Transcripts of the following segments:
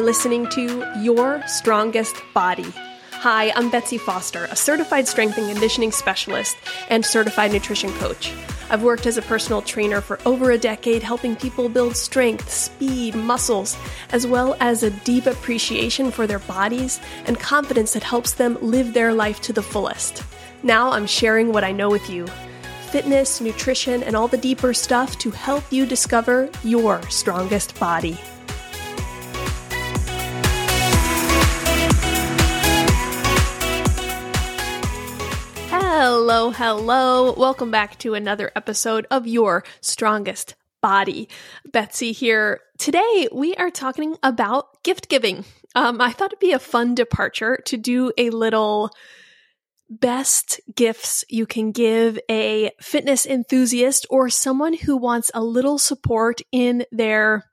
are listening to Your Strongest Body. Hi, I'm Betsy Foster, a certified strength and conditioning specialist and certified nutrition coach. I've worked as a personal trainer for over a decade, helping people build strength, speed, muscles, as well as a deep appreciation for their bodies and confidence that helps them live their life to the fullest. Now I'm sharing what I know with you fitness, nutrition, and all the deeper stuff to help you discover your strongest body. Hello, hello. Welcome back to another episode of Your Strongest Body. Betsy here. Today we are talking about gift giving. Um, I thought it'd be a fun departure to do a little best gifts you can give a fitness enthusiast or someone who wants a little support in their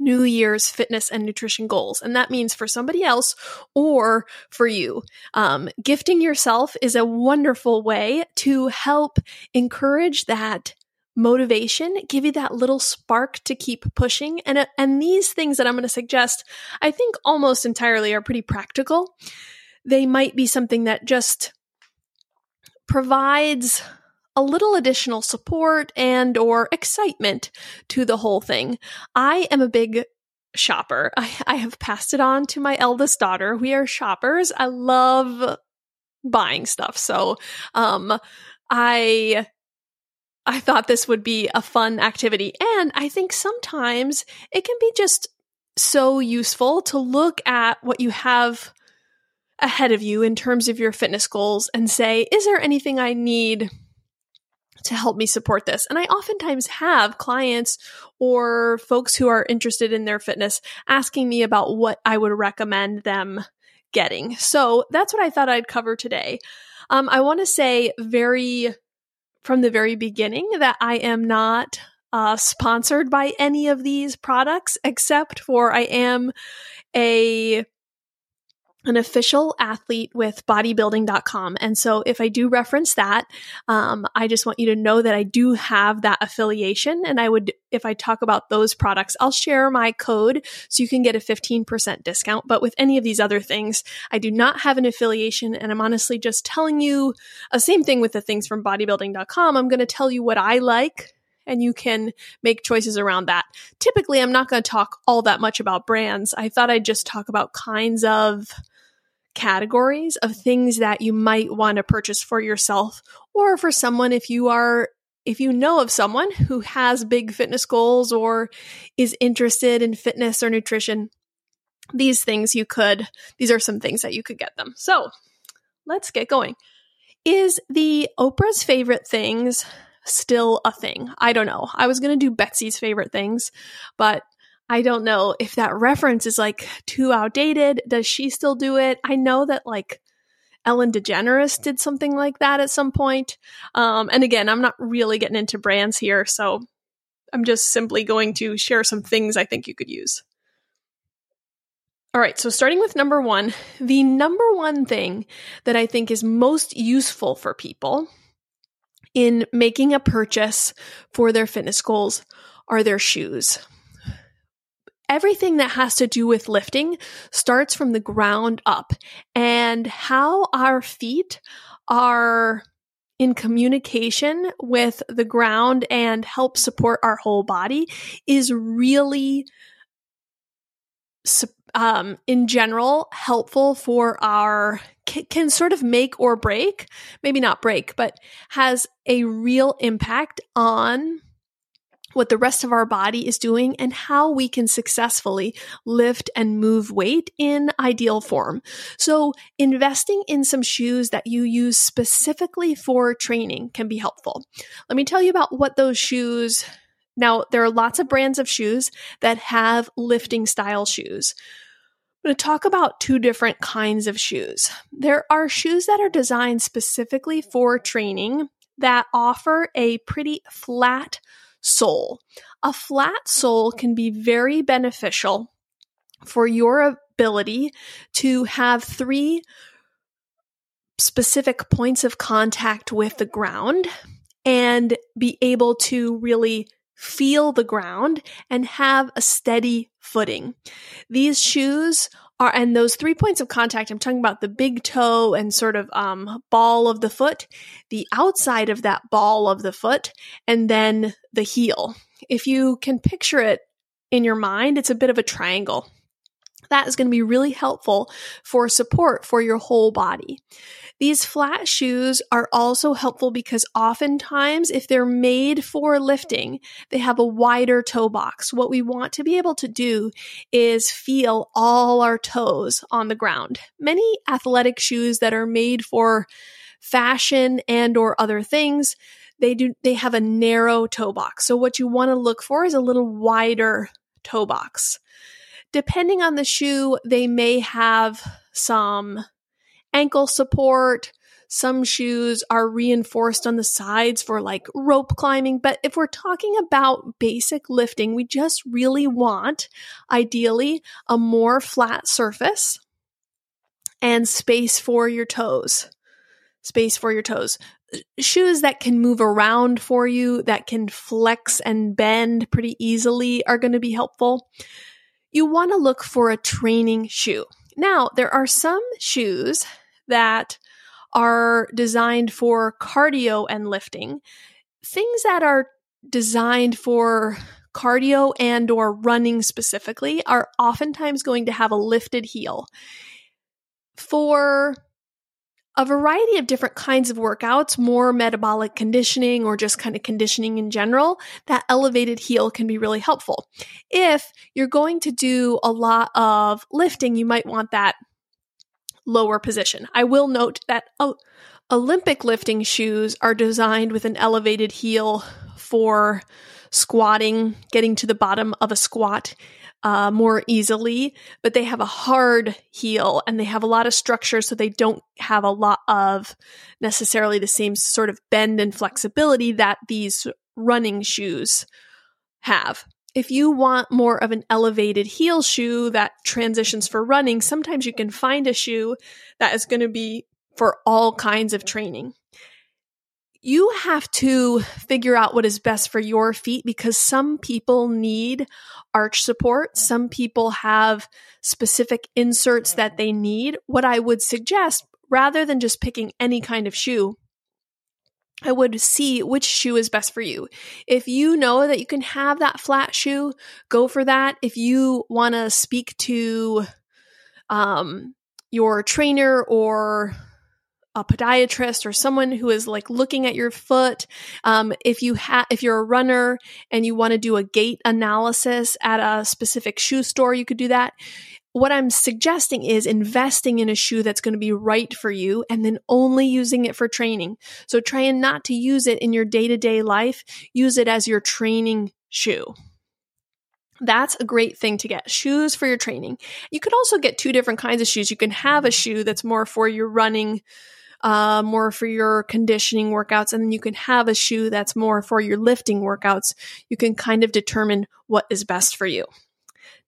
New Year's fitness and nutrition goals. And that means for somebody else or for you. Um, gifting yourself is a wonderful way to help encourage that motivation, give you that little spark to keep pushing. And, uh, and these things that I'm going to suggest, I think almost entirely are pretty practical. They might be something that just provides a little additional support and or excitement to the whole thing. I am a big shopper. I, I have passed it on to my eldest daughter. We are shoppers. I love buying stuff. So, um, I I thought this would be a fun activity. And I think sometimes it can be just so useful to look at what you have ahead of you in terms of your fitness goals and say, is there anything I need to help me support this. And I oftentimes have clients or folks who are interested in their fitness asking me about what I would recommend them getting. So that's what I thought I'd cover today. Um, I want to say very from the very beginning that I am not uh, sponsored by any of these products, except for I am a an official athlete with bodybuilding.com. And so if I do reference that, um, I just want you to know that I do have that affiliation. And I would, if I talk about those products, I'll share my code so you can get a 15% discount. But with any of these other things, I do not have an affiliation. And I'm honestly just telling you a uh, same thing with the things from bodybuilding.com. I'm going to tell you what I like and you can make choices around that. Typically, I'm not going to talk all that much about brands. I thought I'd just talk about kinds of categories of things that you might want to purchase for yourself or for someone if you are if you know of someone who has big fitness goals or is interested in fitness or nutrition these things you could these are some things that you could get them. So let's get going. Is the oprah's favorite things still a thing? I don't know. I was going to do betsy's favorite things but I don't know if that reference is like too outdated. Does she still do it? I know that like Ellen DeGeneres did something like that at some point. Um, and again, I'm not really getting into brands here, so I'm just simply going to share some things I think you could use. All right, so starting with number one, the number one thing that I think is most useful for people in making a purchase for their fitness goals are their shoes everything that has to do with lifting starts from the ground up. And how our feet are in communication with the ground and help support our whole body is really um, in general helpful for our can sort of make or break maybe not break but has a real impact on what the rest of our body is doing and how we can successfully lift and move weight in ideal form. So investing in some shoes that you use specifically for training can be helpful. Let me tell you about what those shoes now, there are lots of brands of shoes that have lifting style shoes. I'm going to talk about two different kinds of shoes. There are shoes that are designed specifically for training that offer a pretty flat sole. A flat sole can be very beneficial for your ability to have three specific points of contact with the ground and be able to really feel the ground, and have a steady footing. These shoes are, and those three points of contact, I'm talking about the big toe and sort of um, ball of the foot, the outside of that ball of the foot, and then the heel. If you can picture it in your mind, it's a bit of a triangle. That is going to be really helpful for support for your whole body. These flat shoes are also helpful because oftentimes, if they're made for lifting, they have a wider toe box. What we want to be able to do is feel all our toes on the ground. Many athletic shoes that are made for fashion and or other things, they do they have a narrow toe box. So what you want to look for is a little wider toe box. Depending on the shoe, they may have some ankle support. Some shoes are reinforced on the sides for like rope climbing. But if we're talking about basic lifting, we just really want, ideally, a more flat surface and space for your toes. Space for your toes. Shoes that can move around for you, that can flex and bend pretty easily are going to be helpful. You want to look for a training shoe. Now, there are some shoes that are designed for cardio and lifting, things that are designed for cardio and or running specifically are oftentimes going to have a lifted heel. For a variety of different kinds of workouts, more metabolic conditioning or just kind of conditioning in general, that elevated heel can be really helpful. If you're going to do a lot of lifting, you might want that lower position. I will note that Olympic lifting shoes are designed with an elevated heel for squatting, getting to the bottom of a squat uh, more easily, but they have a hard heel and they have a lot of structure, so they don't have a lot of necessarily the same sort of bend and flexibility that these running shoes have if you want more of an elevated heel shoe that transitions for running, sometimes you can find a shoe that is going to be for all kinds of training. You have to figure out what is best for your feet because some people need arch support. Some people have specific inserts that they need. What I would suggest, rather than just picking any kind of shoe, I would see which shoe is best for you. If you know that you can have that flat shoe, go for that. If you want to speak to um, your trainer or a podiatrist or someone who is like looking at your foot, um, if you have if you're a runner and you want to do a gait analysis at a specific shoe store, you could do that what I'm suggesting is investing in a shoe that's going to be right for you and then only using it for training. So trying not to use it in your day to day life, use it as your training shoe. That's a great thing to get. Shoes for your training. You could also get two different kinds of shoes. You can have a shoe that's more for your running, uh, more for your conditioning workouts, and then you can have a shoe that's more for your lifting workouts. You can kind of determine what is best for you.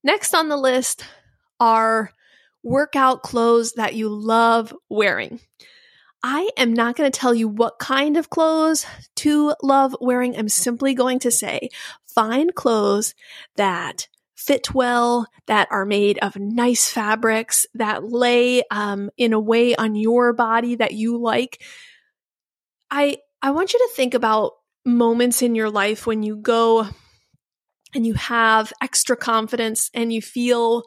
Next on the list, are workout clothes that you love wearing. I am not going to tell you what kind of clothes to love wearing. I'm simply going to say find clothes that fit well, that are made of nice fabrics, that lay um, in a way on your body that you like. I I want you to think about moments in your life when you go and you have extra confidence and you feel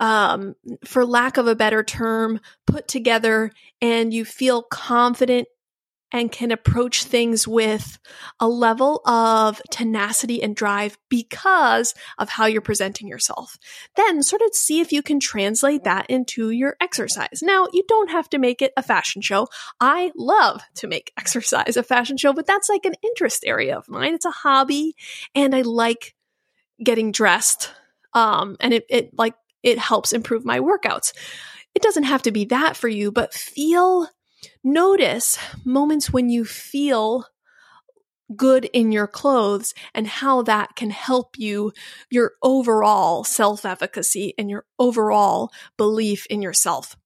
um, for lack of a better term, put together and you feel confident and can approach things with a level of tenacity and drive because of how you're presenting yourself. Then sort of see if you can translate that into your exercise. Now, you don't have to make it a fashion show. I love to make exercise a fashion show, but that's like an interest area of mine. It's a hobby and I like getting dressed. Um, and it, it like it helps improve my workouts. It doesn't have to be that for you, but feel, notice moments when you feel good in your clothes and how that can help you, your overall self efficacy and your overall belief in yourself.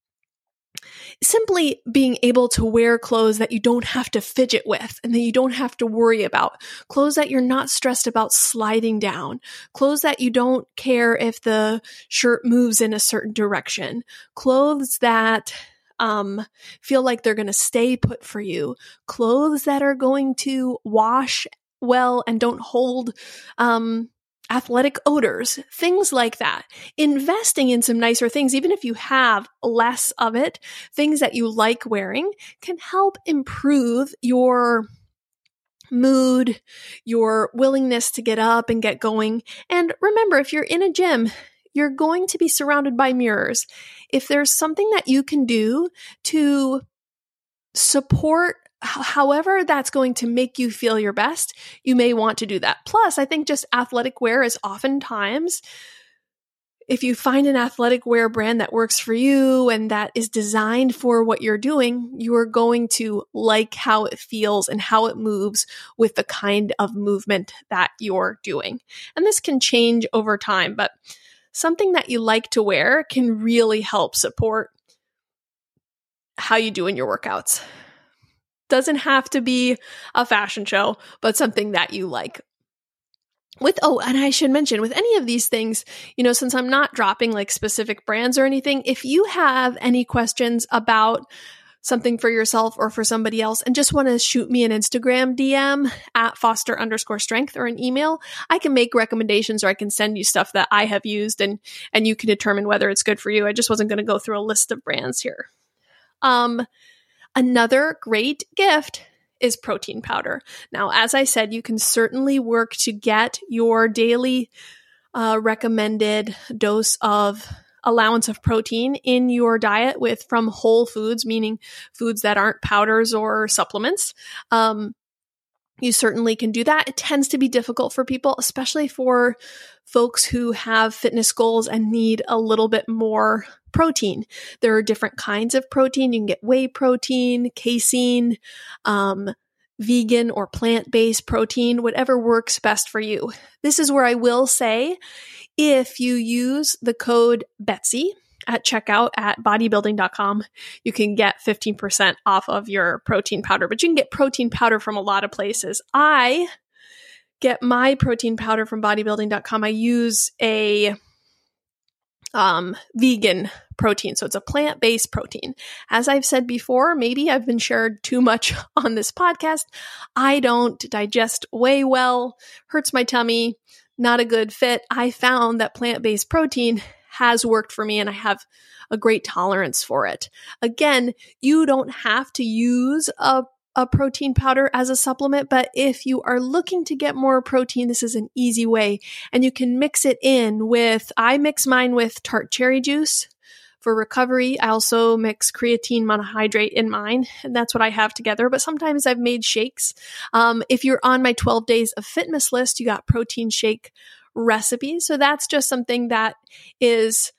simply being able to wear clothes that you don't have to fidget with and that you don't have to worry about. Clothes that you're not stressed about sliding down. Clothes that you don't care if the shirt moves in a certain direction. Clothes that um, feel like they're going to stay put for you. Clothes that are going to wash well and don't hold um, athletic odors, things like that. Investing in some nicer things, even if you have less of it, things that you like wearing can help improve your mood, your willingness to get up and get going. And remember, if you're in a gym, you're going to be surrounded by mirrors. If there's something that you can do to support however that's going to make you feel your best, you may want to do that. Plus, I think just athletic wear is oftentimes if you find an athletic wear brand that works for you and that is designed for what you're doing, you are going to like how it feels and how it moves with the kind of movement that you're doing. And this can change over time, but something that you like to wear can really help support how you do in your workouts. Doesn't have to be a fashion show, but something that you like. With, oh, and I should mention with any of these things, you know, since I'm not dropping like specific brands or anything, if you have any questions about something for yourself or for somebody else and just want to shoot me an Instagram DM at foster underscore strength or an email, I can make recommendations or I can send you stuff that I have used and, and you can determine whether it's good for you. I just wasn't going to go through a list of brands here. Um, Another great gift is protein powder. Now, as I said, you can certainly work to get your daily uh, recommended dose of allowance of protein in your diet with from whole foods, meaning foods that aren't powders or supplements. Um, you certainly can do that. It tends to be difficult for people, especially for folks who have fitness goals and need a little bit more protein. There are different kinds of protein. You can get whey protein, casein, um, vegan or plant based protein, whatever works best for you. This is where I will say if you use the code Betsy, at checkout at bodybuilding.com, you can get 15% off of your protein powder, but you can get protein powder from a lot of places. I get my protein powder from bodybuilding.com. I use a um, vegan protein. So it's a plant based protein. As I've said before, maybe I've been shared too much on this podcast. I don't digest whey well, hurts my tummy, not a good fit. I found that plant based protein has worked for me and I have a great tolerance for it. Again, you don't have to use a a protein powder as a supplement, but if you are looking to get more protein, this is an easy way. And you can mix it in with, I mix mine with tart cherry juice for recovery. I also mix creatine monohydrate in mine, and that's what I have together. But sometimes I've made shakes. Um, if you're on my 12 days of fitness list, you got protein shake recipes. So that's just something that is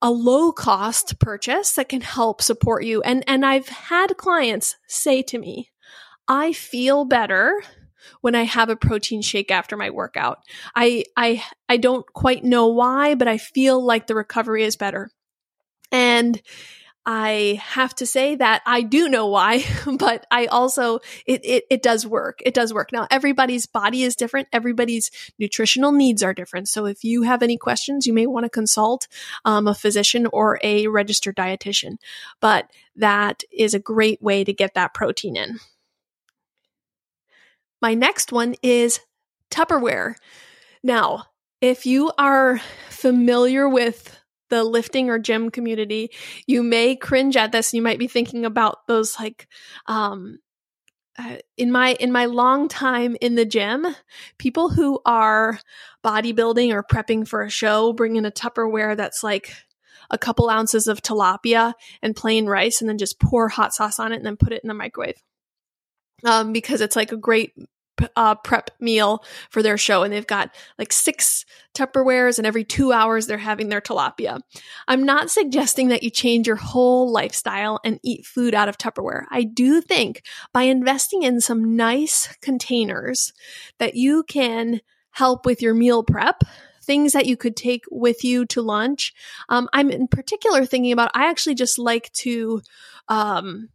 a low cost purchase that can help support you. And, and I've had clients say to me, I feel better when I have a protein shake after my workout. I, I, I don't quite know why, but I feel like the recovery is better. And I have to say that I do know why, but I also, it, it, it, does work. It does work. Now, everybody's body is different. Everybody's nutritional needs are different. So if you have any questions, you may want to consult um, a physician or a registered dietitian, but that is a great way to get that protein in. My next one is Tupperware. Now, if you are familiar with the lifting or gym community, you may cringe at this. You might be thinking about those like, um, uh, in my in my long time in the gym, people who are bodybuilding or prepping for a show bring in a Tupperware that's like a couple ounces of tilapia and plain rice, and then just pour hot sauce on it and then put it in the microwave. Um, because it's like a great uh, prep meal for their show, and they've got like six Tupperwares, and every two hours they're having their tilapia. I'm not suggesting that you change your whole lifestyle and eat food out of Tupperware. I do think by investing in some nice containers that you can help with your meal prep things that you could take with you to lunch. Um, I'm in particular thinking about, I actually just like to, um,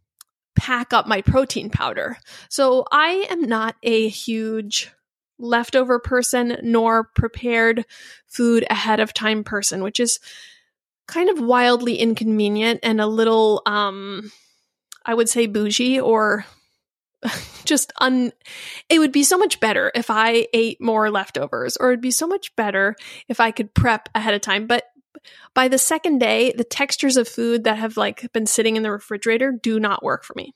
pack up my protein powder. So I am not a huge leftover person nor prepared food ahead of time person, which is kind of wildly inconvenient and a little, um, I would say bougie or just un it would be so much better if I ate more leftovers or it'd be so much better if I could prep ahead of time. But by the second day, the textures of food that have like been sitting in the refrigerator do not work for me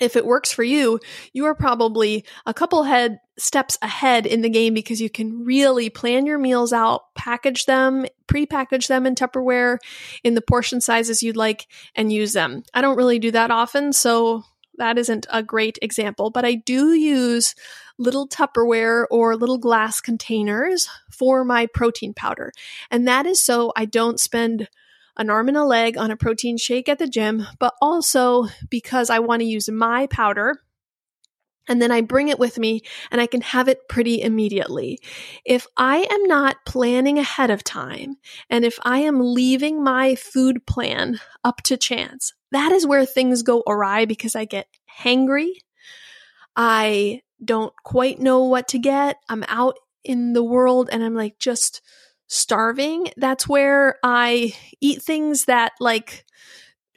if it works for you, you are probably a couple head steps ahead in the game because you can really plan your meals out, package them, pre-package them in Tupperware in the portion sizes you'd like and use them. I don't really do that often, so that isn't a great example, but I do use little Tupperware or little glass containers for my protein powder. And that is so I don't spend an arm and a leg on a protein shake at the gym, but also because I want to use my powder and then I bring it with me and I can have it pretty immediately. If I am not planning ahead of time and if I am leaving my food plan up to chance, that is where things go awry because I get hangry. I don't quite know what to get. I'm out in the world and I'm like just starving, that's where I eat things that like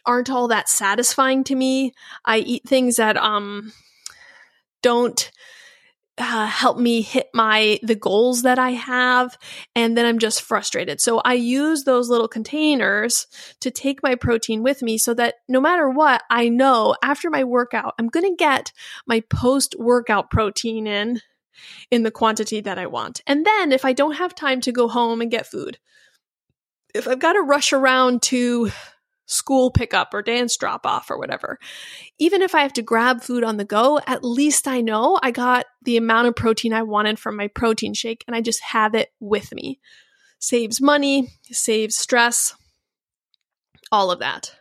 aren't all that satisfying to me. I eat things that um don't uh, help me hit my the goals that I have and then I'm just frustrated. So I use those little containers to take my protein with me so that no matter what, I know after my workout, I'm going to get my post workout protein in in the quantity that I want. And then if I don't have time to go home and get food, if I've got to rush around to school pickup or dance drop off or whatever, even if I have to grab food on the go, at least I know I got the amount of protein I wanted from my protein shake and I just have it with me. Saves money, saves stress, all of that.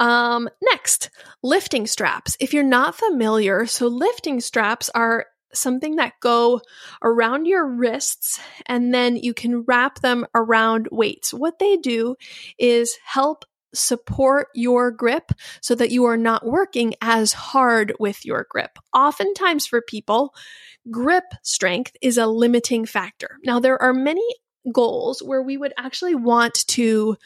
Um, next, lifting straps. If you're not familiar, so lifting straps are something that go around your wrists and then you can wrap them around weights. What they do is help support your grip so that you are not working as hard with your grip. Oftentimes for people, grip strength is a limiting factor. Now there are many goals where we would actually want to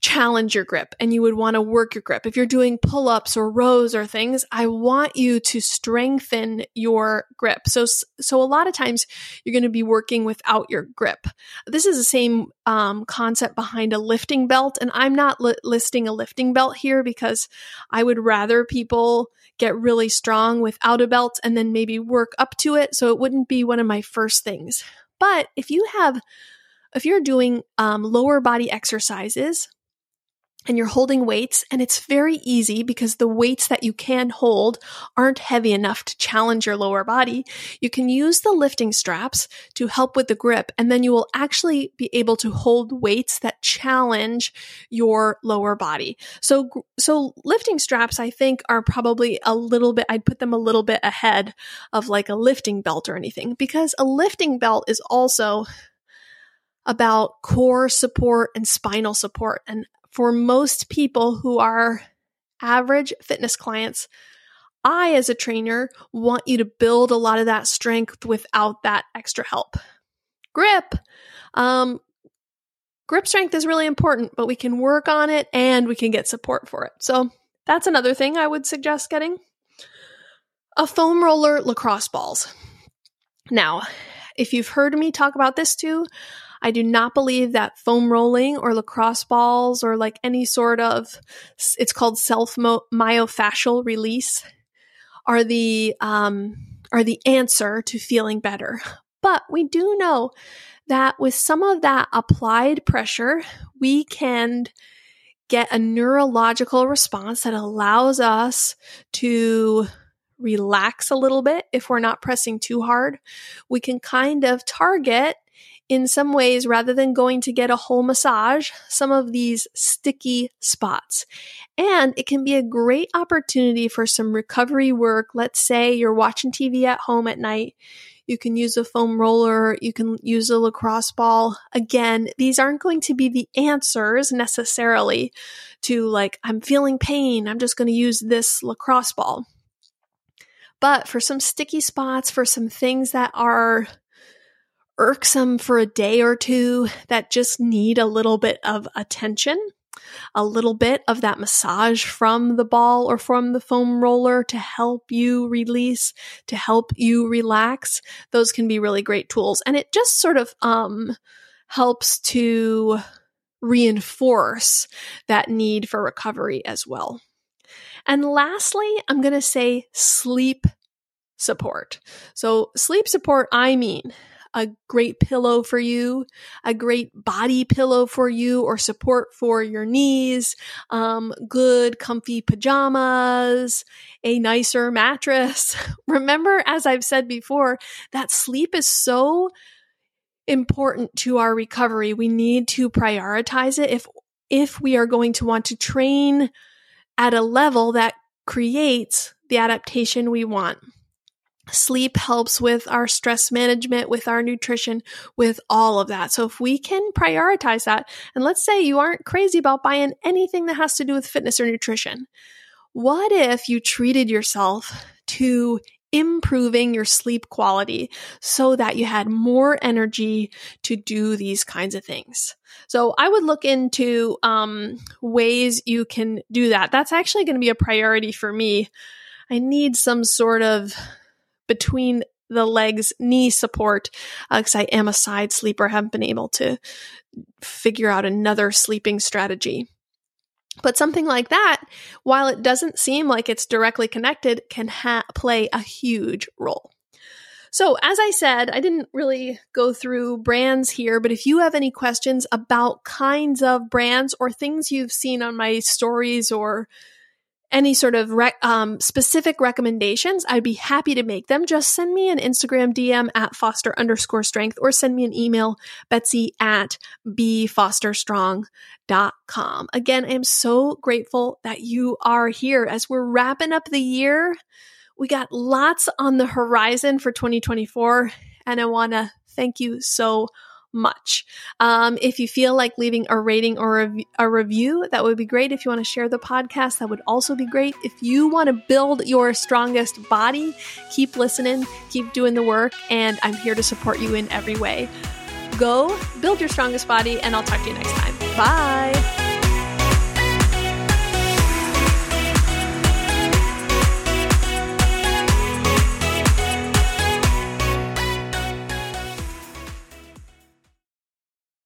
challenge your grip and you would want to work your grip. If you're doing pull ups or rows or things, I want you to strengthen your grip. So, so a lot of times you're going to be working without your grip. This is the same um, concept behind a lifting belt. And I'm not li- listing a lifting belt here because I would rather people get really strong without a belt and then maybe work up to it. So it wouldn't be one of my first things. But if you have if you're doing um, lower body exercises, and you're holding weights and it's very easy because the weights that you can hold aren't heavy enough to challenge your lower body. You can use the lifting straps to help with the grip and then you will actually be able to hold weights that challenge your lower body. So so lifting straps I think are probably a little bit I'd put them a little bit ahead of like a lifting belt or anything because a lifting belt is also about core support and spinal support. And for most people who are average fitness clients, I, as a trainer, want you to build a lot of that strength without that extra help. Grip. Um, grip strength is really important, but we can work on it and we can get support for it. So that's another thing I would suggest getting. A foam roller lacrosse balls. Now, if you've heard me talk about this too, I do not believe that foam rolling or lacrosse balls or like any sort of, it's called self myofascial release, are the, um, are the answer to feeling better. But we do know that with some of that applied pressure, we can get a neurological response that allows us to relax a little bit if we're not pressing too hard. We can kind of target in some ways, rather than going to get a whole massage, some of these sticky spots. And it can be a great opportunity for some recovery work. Let's say you're watching TV at home at night. You can use a foam roller. You can use a lacrosse ball. Again, these aren't going to be the answers necessarily to like, I'm feeling pain. I'm just going to use this lacrosse ball. But for some sticky spots, for some things that are irksome for a day or two that just need a little bit of attention, a little bit of that massage from the ball or from the foam roller to help you release, to help you relax. Those can be really great tools. And it just sort of um, helps to reinforce that need for recovery as well. And lastly, I'm going to say sleep support. So, sleep support, I mean, a great pillow for you, a great body pillow for you, or support for your knees, um, good comfy pajamas, a nicer mattress. Remember, as I've said before, that sleep is so important to our recovery. We need to prioritize it if if we are going to want to train at a level that creates the adaptation we want. Sleep helps with our stress management, with our nutrition, with all of that. So if we can prioritize that, and let's say you aren't crazy about buying anything that has to do with fitness or nutrition, what if you treated yourself to improving your sleep quality so that you had more energy to do these kinds of things. So I would look into um, ways you can do that. That's actually going to be a priority for me. I need some sort of between the legs knee support because uh, I am a side sleeper. I haven't been able to figure out another sleeping strategy. But something like that, while it doesn't seem like it's directly connected, can ha- play a huge role. So, as I said, I didn't really go through brands here, but if you have any questions about kinds of brands or things you've seen on my stories or any sort of um, specific recommendations, I'd be happy to make them. Just send me an Instagram DM at foster underscore strength or send me an email, betsy at bfosterstrong.com. Again, I'm so grateful that you are here as we're wrapping up the year. We got lots on the horizon for 2024, and I want to thank you so much. Um, if you feel like leaving a rating or a, a review, that would be great. If you want to share the podcast, that would also be great. If you want to build your strongest body, keep listening, keep doing the work, and I'm here to support you in every way. Go build your strongest body, and I'll talk to you next time. Bye.